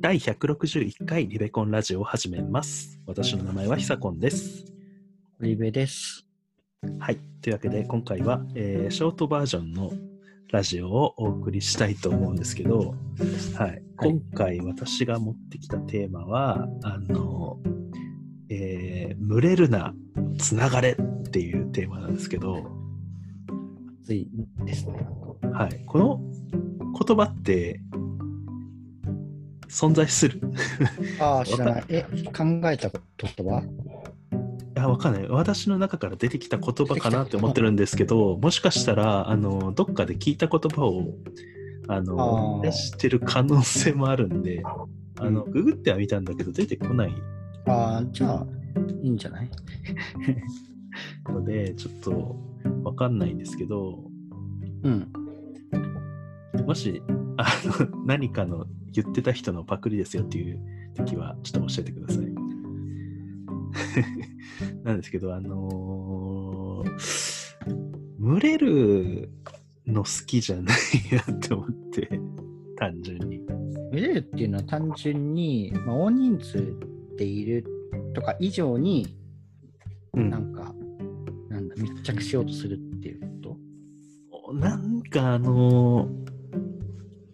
第161回リベコンラジオを始めます。私の名前はひさこんです。リベです。はい。というわけで、今回は、えーショートバージョンのラジオをお送りしたいと思うんですけど、はい。今回私が持ってきたテーマは、あの、えー群れるな、つながれっていうテーマなんですけど、熱いですね。はい。この言葉って、存在する。ああ、知らない。え、考えた言葉いや、わかんない。私の中から出てきた言葉かなって思ってるんですけど、もしかしたら、あの、どっかで聞いた言葉を、あの、出してる可能性もあるんで、あの、うん。ググってはみたんだけど、出てこない。ああ、じゃあ、いいんじゃない？ので、ちょっと、わかんないんですけど、うん。もし、あの、何かの言ってた人のパクリですよっていう時は、ちょっと教えてください。なんですけど、あのー群れるの好きじゃないなって思って、単純に。群れるっていうのは単純に、まあ、大人数でいるとか以上に、うんなんか、なんだ、密着しようとするっていうこと？なんかあのー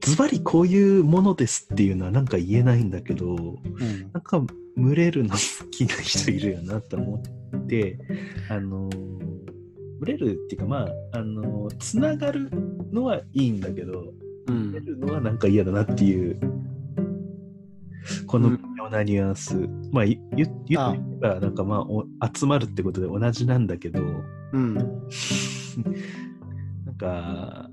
ズバリこういうものですっていうのはなんか言えないんだけど、うん。なんか群れるの好きな人いるよなと思って、あのー群れるっていうかまあ、あのーつながるのはいいんだけど、うん群れるのはなんか嫌だなっていう、この微妙なニュアンス。まあ、い言言ってみれば、なんかまあお、集まるってことで同じなんだけど、うん。なんか、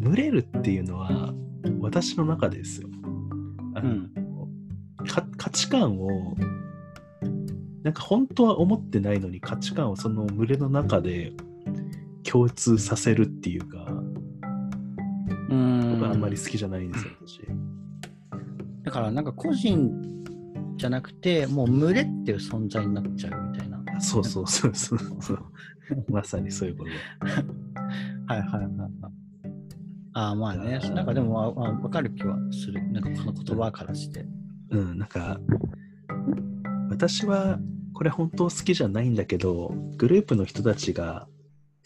群れるっていうのは、私の中ですよ。あのうんか価値観を、なんか本当は思ってないのに価値観をその群れの中で共通させるっていうか、うん。僕はあんまり好きじゃないんですよ、私。だから、なんか個人じゃなくて、もう群れっていう存在になっちゃうみたいな。そうそうそうそうそう。まさにそういうことだ。はいはいはいはい。ああ、まあね、なんかでもわわわかる気はする。なんかこの言葉からして。うん、なんか、私はこれ本当好きじゃないんだけど、グループの人たちが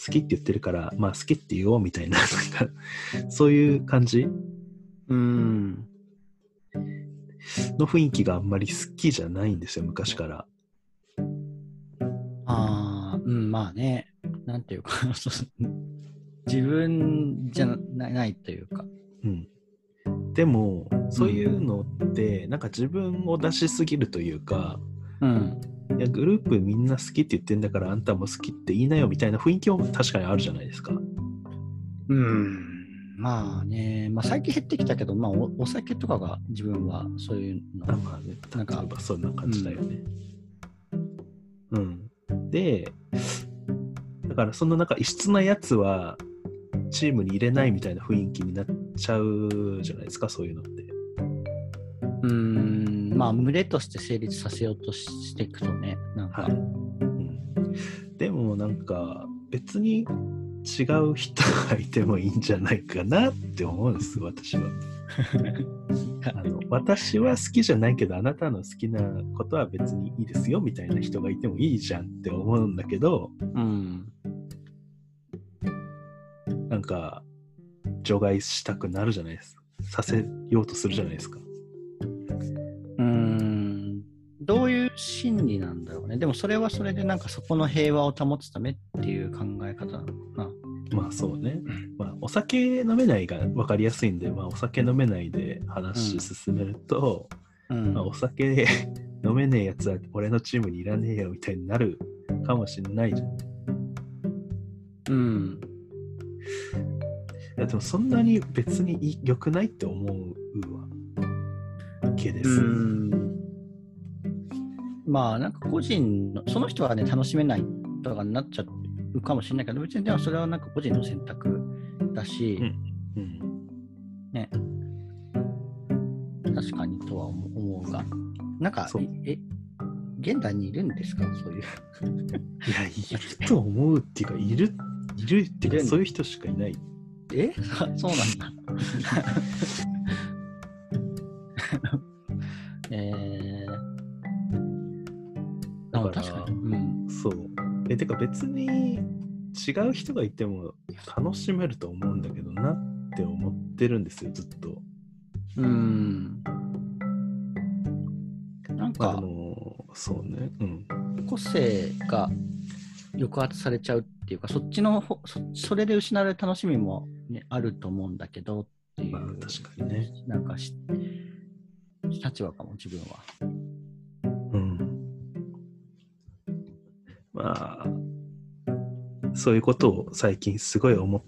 好きって言ってるから、まあ好きって言おうみたいな、なんか、そういう感じ？うん。の雰囲気があんまり好きじゃないんですよ、昔から。ああ、うん、まあね、なんていうか、そ う自分じゃなないというか。うん。でも、そういうのって、なんか自分を出しすぎるというか、うん。いや、グループみんな好きって言ってんだから、あんたも好きって言いなよみたいな雰囲気も確かにあるじゃないですか。うん。まあね、まあ最近減ってきたけど、まあおお酒とかが自分はそういうの。あまあね、例なんかそんな感じだよね。うん。で、だからそのなんか異質なやつはチームに入れないみたいな雰囲気になっちゃうじゃないですか、そういうのって。うん、まあ群れとして成立させようとしていくとね、なんか、はい。うん、でもなんか別に違う人がいてもいいんじゃないかなって思うんです、私は。あの私は好きじゃないけどあなたの好きなことは別にいいですよみたいな人がいてもいいじゃんって思うんだけどうん。か除外したくなるじゃないですか。させようとするじゃないですか。うーん。どういう心理なんだろうね。でもそれはそれでなんかそこの平和を保つためっていう考え方なのかな。まあそうね、まあ、お酒飲めないが分かりやすいんで、まあ、お酒飲めないで話進めると、うん。まあ、お酒 飲めねえやつは俺のチームにいらねえよみたいになるかもしれないじゃん。いうん。やでもそんなに別にい良くないって思うわ。けです、うん。まあなんか個人の、その人はね、楽しめないとかになっちゃうかもしれないけど、別にでもそれはなんか個人の選択だし、うん。ね、確かにとは思うが、なんかえ、現代にいるんですか？そういう。いや、いると思うっていうか、いる、いるってか、そういう人しかいない。え？そうなんだ。えー、だから、かうん、そう。え、てか別に違う人がいても楽しめると思うんだけどなって思ってるんですよ、ずっと。うん。なんか、あのそうね、うん、個性が抑圧されちゃうっていうか、そっちのほそ、それで失われる楽しみも、ね、あると思うんだけどっていう、まあ確かにね。なんかし、立場かも、自分は。うん。まあ、そういうことを最近すごい思っ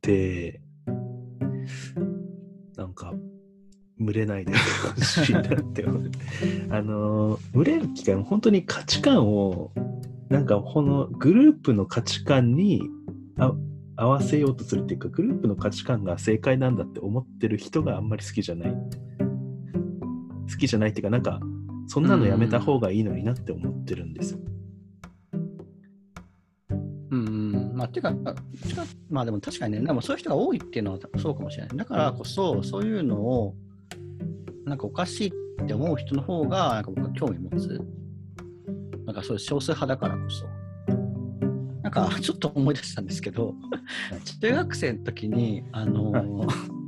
て、なんか、群れないでほしいなって思う。あの、群れる機会も本当に価値観を、なんかこのグループの価値観にあ合わせようとするっていうか、グループの価値観が正解なんだって思ってる人があんまり好きじゃない。好きじゃないっていうか、なんか、そんなのやめた方がいいのになって思ってるんです。うんうん、まあ、ていうか、まあでも確かにね、でもそういう人が多いっていうのはそうかもしれない。だからこそ、そういうのを、なんかおかしいって思う人の方が、なんか僕は興味持つ。なんかそういう少数派だからこそ。なんかちょっと思い出したんですけど、中学生の時に、あのー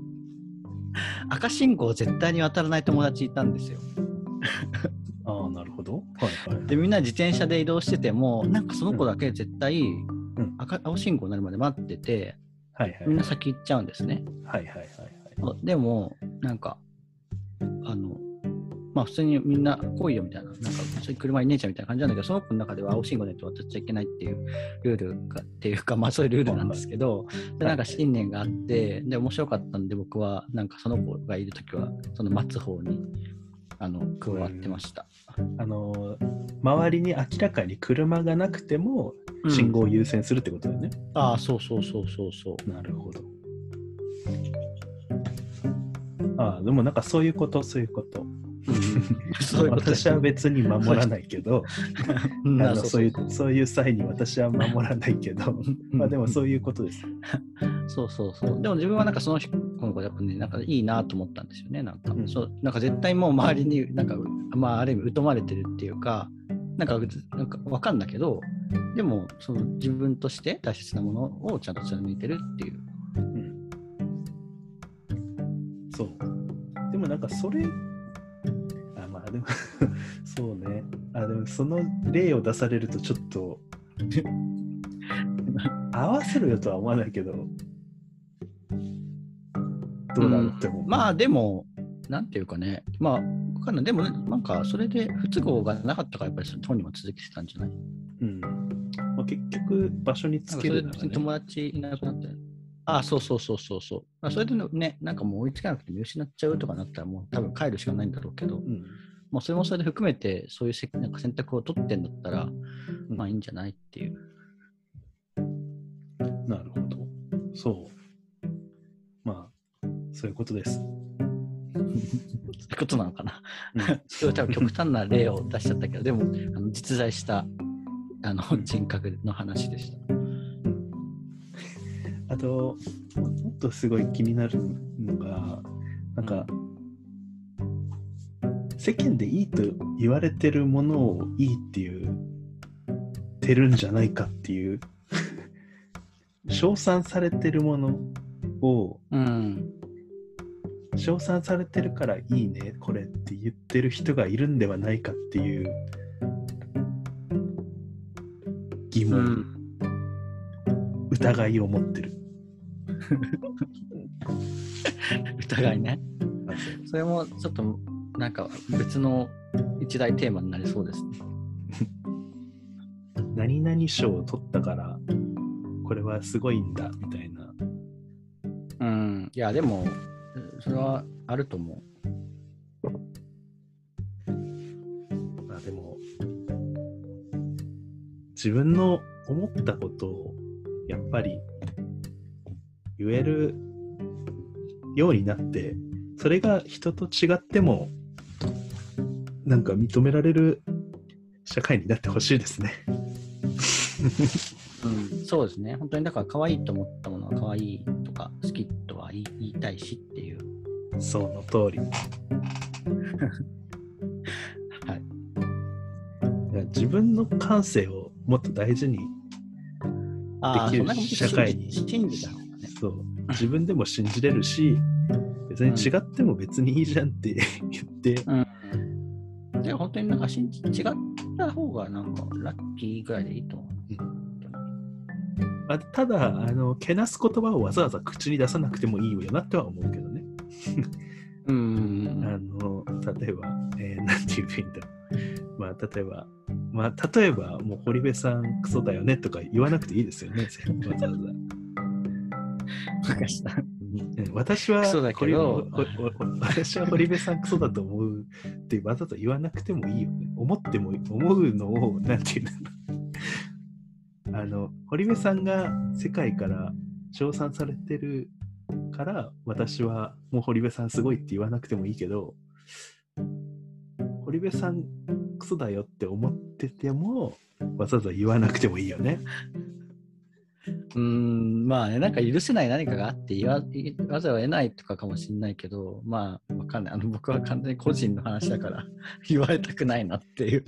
赤信号絶対に渡らない友達いたんですよ。ああ、なるほど。はいはい。で、みんな自転車で移動してても、なんかその子だけ絶対ん赤、青信号になるまで待ってて、はいはい。みんな先行っちゃうんですね。はいはいはいはい。あでも、なんか、あの、まあ普通にみんな来いよみたいな、なんか普通に車にねえちゃうみたいな感じなんだけど、その子の中では青信号でと渡っちゃいけないっていうルールが、っていうか、まあそういうルールなんですけど、でなんか信念があって、で、面白かったんで僕は、なんかその子がいるときは、その待つ方に、あの、加わってました。あのー、周りに明らかに車がなくても、うん信号を優先するってことだよね。ああ、そうそうそうそうそう。なるほど。ああ、でもなんかそういうこと、そういうこと。そういうことです私は別に守らないけど、う んああのそういうそういう際に私は守らないけど、まあでもそういうことです。そうそうそう。でも自分はなんかその子の子やっぱね、なんかいいなと思ったんですよね。なんか、うんそうなんか絶対もう周りになんか、まあある意味疎まれてるっていうか、なんかなんかわかんだけど、でもその自分として大切なものをちゃんと貫いてるっていう。そう。でもなんかそれ、でも、そうね。あ、でもその例を出されるとちょっと、合わせろよとは思わないけど、どうなるって思う。まあでも、なんていうかね、まあ、わかんない。でも、なんかそれで不都合がなかったから、やっぱりその本人は続けてたんじゃない？うん。まあ、結局、場所につけるね友達いなくなって。ああ、そうそうそうそうそう。まあ、それでね、なんかもう追いつかなくて見失っちゃうとかなったら、もう多分帰るしかないんだろうけど、うん。もうそれもそれで含めて、そういうせなんか選択を取ってんだったら、うんまあいいんじゃないっていう。なるほど。そう。まあ、そういうことです。そういうことなのかな。うん 多分極端な例を出しちゃったけど、でも、あの実在したあの人格の話でした。あと、もっとすごい気になるのが、なんか、世間でいいと言われてるものをいいっていう、てるんじゃないかっていう、称賛されてるものを、うん。称賛されてるからいいね、これって言ってる人がいるんではないかっていう疑問、うん、疑いを持ってる。疑いね。それもちょっとなんか別の一大テーマになりそうですね。何々賞を取ったからこれはすごいんだみたいなうん。いや、でも、それはあると思まあでも自分の思ったことをやっぱり言えるようになってそれが人と違ってもなんか認められる社会になってほしいですね。う。うん。そうですね。本当にだから可愛いと思ったものは可愛いとか好きとは言いたいしっていう。その通り。はい。自分の感性をもっと大事にできる社会に信じ信じた方がね。そう自分でも信じれるし別に違っても別にいいじゃんって言って、うん。で、本当になんか信じ違った方がなんかラッキーぐらいでいいと思う。まあ、ただあのけなす言葉をわざわざ口に出さなくてもいいよなっては思うけどね、うん。あの例えば、えーなんて言いいんだろうまあ例えばまあ例えばもう堀部さんクソだよねとか言わなくていいですよねわざわざ昔だ。うん私はクソだけど 私は堀部さんクソだと思うってわざと言わなくてもいいよね。思っても思うのを、なんていうんだろう。あの、堀部さんが世界から称賛されてるから、私はもう堀部さんすごいって言わなくてもいいけど、堀部さんクソだよって思ってても、わざわざ言わなくてもいいよね。うーん、まあね、なんか許せない何かがあって言わざるを得ないとかかもしれないけど、まあ、わかんない。あの僕は完全に個人の話だから 言われたくないなっていう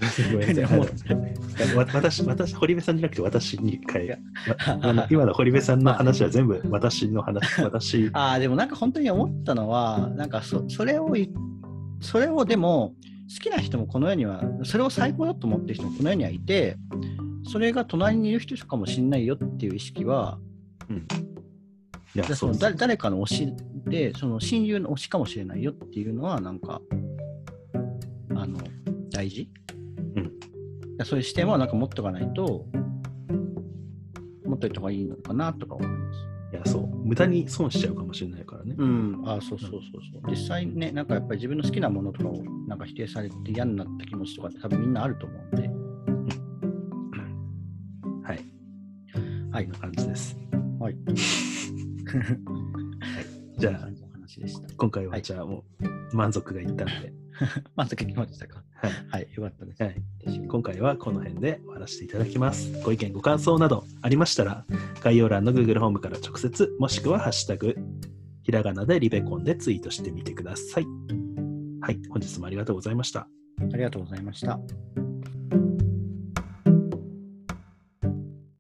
私、私、堀部さんじゃなくて私に変えいや。あの今の堀部さんの話は全部 私の話、私、ああ、でもなんか本当に思ったのは、なんかそそれをい、それをでも、好きな人もこの世には、それを最高だと思ってる人もこの世にはいて、それが隣にいる人かもしれないよっていう意識は、うん。いや、その誰誰かの推しで、その親友の推しかもしれないよっていうのは、なんか、あの、大事？うんいやそういう視点はなんか持っとかないと、持っといた方がいいのかなとか思います。いや、そう。無駄に損しちゃうかもしれないからね。うん、あそうそうそうそう。実際ね、なんかやっぱり自分の好きなものとかをなんか否定されて嫌になった気持ちとかって多分みんなあると思うんで、はいな感じです。はい。じゃあ。今回ははいじゃあもう満足がいったので、満足きましたか？はい。はい、よかったです。はい、今回はこの辺で終わらせていただきます。ご意見、ご感想などありましたら、概要欄の Google ホームから直接、もしくはハッシュタグ、ひらがなでリベコンでツイートしてみてください。はい、本日もありがとうございました。ありがとうございました。